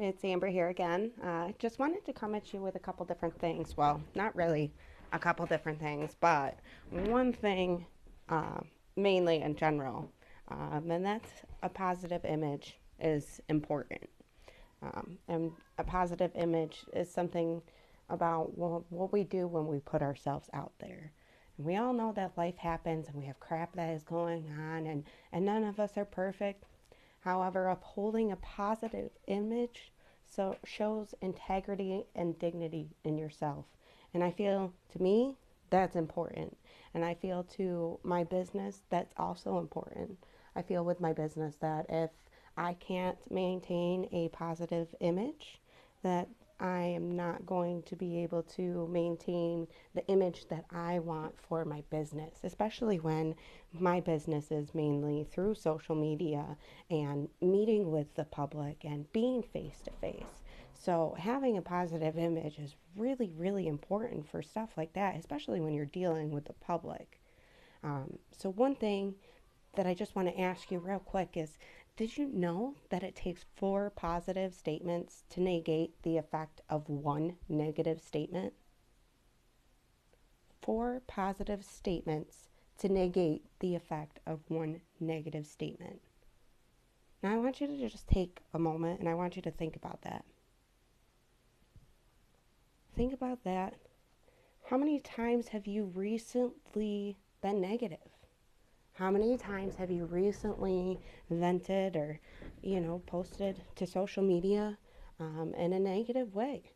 it's Amber here again. Uh, just wanted to come at you with a couple different things. Well, not really a couple different things, but one thing uh, mainly in general, um, and that's a positive image is important. Um, and a positive image is something about what, what we do when we put ourselves out there. And we all know that life happens and we have crap that is going on, and, and none of us are perfect. However, upholding a positive image so shows integrity and dignity in yourself. And I feel to me that's important. And I feel to my business that's also important. I feel with my business that if I can't maintain a positive image, that I am not going to be able to maintain the image that I want for my business, especially when my business is mainly through social media and meeting with the public and being face to face. So, having a positive image is really, really important for stuff like that, especially when you're dealing with the public. Um, so, one thing that I just want to ask you real quick is did you know that it takes four positive statements to negate the effect of one negative statement? Four positive statements to negate the effect of one negative statement. Now, I want you to just take a moment and I want you to think about that. Think about that. How many times have you recently been negative? How many times have you recently vented or, you know, posted to social media um, in a negative way?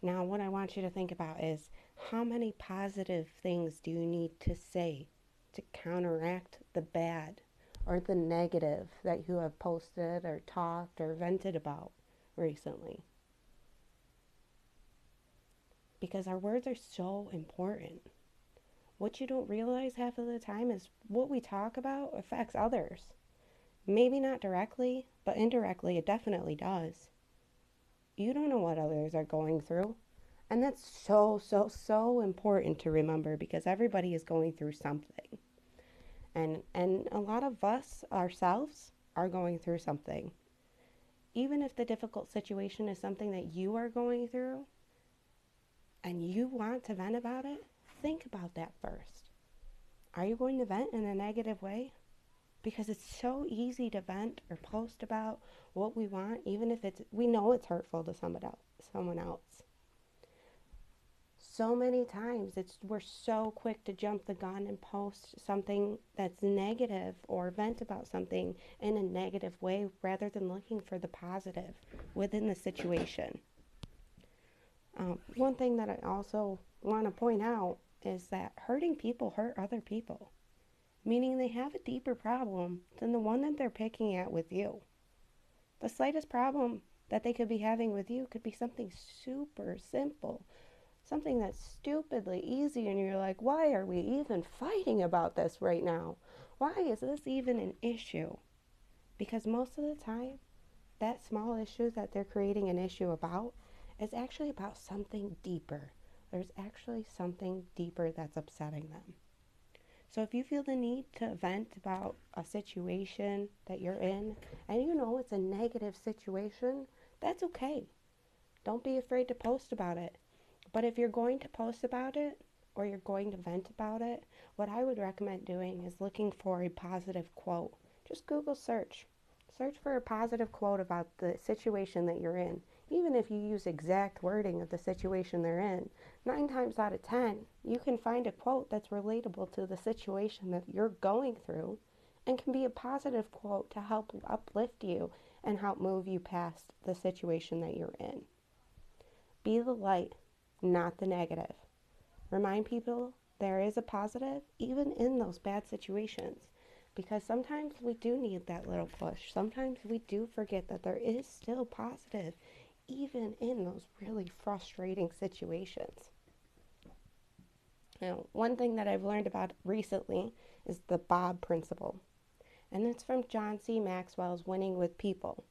Now, what I want you to think about is how many positive things do you need to say to counteract the bad or the negative that you have posted or talked or vented about recently? Because our words are so important what you don't realize half of the time is what we talk about affects others. Maybe not directly, but indirectly, it definitely does. You don't know what others are going through. And that's so, so, so important to remember because everybody is going through something. And, and a lot of us ourselves are going through something. Even if the difficult situation is something that you are going through and you want to vent about it, think about that first. Are you going to vent in a negative way? Because it's so easy to vent or post about what we want, even if it's we know it's hurtful to somebody else, someone else. So many times it's we're so quick to jump the gun and post something that's negative or vent about something in a negative way rather than looking for the positive within the situation. Um, one thing that I also want to point out is that hurting people hurt other people, meaning they have a deeper problem than the one that they're picking at with you. The slightest problem that they could be having with you could be something super simple, something that's stupidly easy, and you're like, why are we even fighting about this right now? Why is this even an issue? Because most of the time, that small issue that they're creating an issue about is actually about something deeper there's actually something deeper that's upsetting them. So if you feel the need to vent about a situation that you're in and you know it's a negative situation, that's okay. Don't be afraid to post about it. But if you're going to post about it or you're going to vent about it, what I would recommend doing is looking for a positive quote. Just Google search. Search for a positive quote about the situation that you're in even if you use exact wording of the situation they're in, nine times out of ten, you can find a quote that's relatable to the situation that you're going through and can be a positive quote to help uplift you and help move you past the situation that you're in. Be the light, not the negative. Remind people there is a positive even in those bad situations because sometimes we do need that little push. Sometimes we do forget that there is still positive even in those really frustrating situations. Now, one thing that I've learned about recently is the Bob principle. And it's from John C. Maxwell's Winning with People.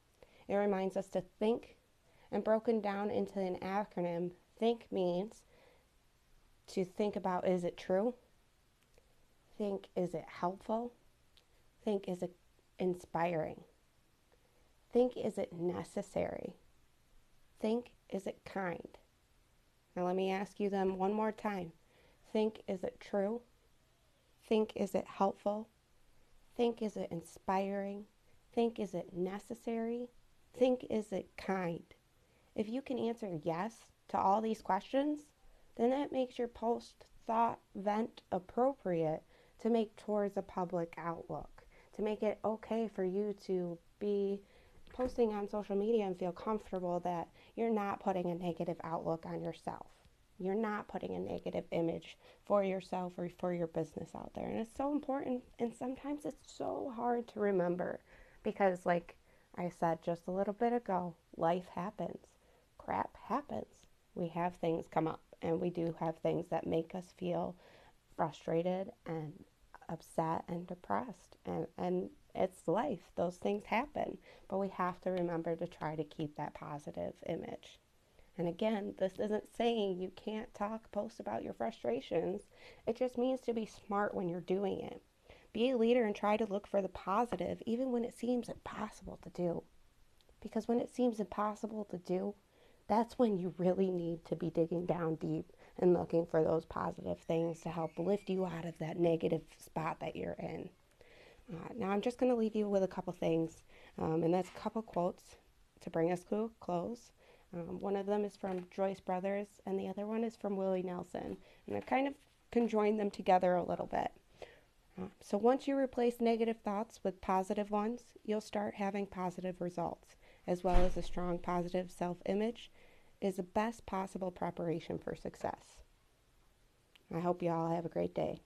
It reminds us to think, and broken down into an acronym, think means to think about is it true? Think is it helpful? Think is it inspiring? Think, is it necessary? Think, is it kind? Now, let me ask you them one more time. Think, is it true? Think, is it helpful? Think, is it inspiring? Think, is it necessary? Think, is it kind? If you can answer yes to all these questions, then that makes your post thought vent appropriate to make towards a public outlook, to make it okay for you to be posting on social media and feel comfortable that you're not putting a negative outlook on yourself. You're not putting a negative image for yourself or for your business out there. And it's so important. And sometimes it's so hard to remember because, like I said just a little bit ago, life happens, crap happens. We have things come up, and we do have things that make us feel frustrated and upset and depressed. And, and it's life, those things happen. But we have to remember to try to keep that positive image. And again, this isn't saying you can't talk, post about your frustrations. It just means to be smart when you're doing it. Be a leader and try to look for the positive, even when it seems impossible to do. Because when it seems impossible to do, that's when you really need to be digging down deep and looking for those positive things to help lift you out of that negative spot that you're in. Uh, now, I'm just going to leave you with a couple things, um, and that's a couple quotes to bring us to close. Um, one of them is from Joyce Brothers, and the other one is from Willie Nelson. And I kind of conjoined them together a little bit. Uh, so once you replace negative thoughts with positive ones, you'll start having positive results, as well as a strong positive self image is the best possible preparation for success. I hope you all have a great day.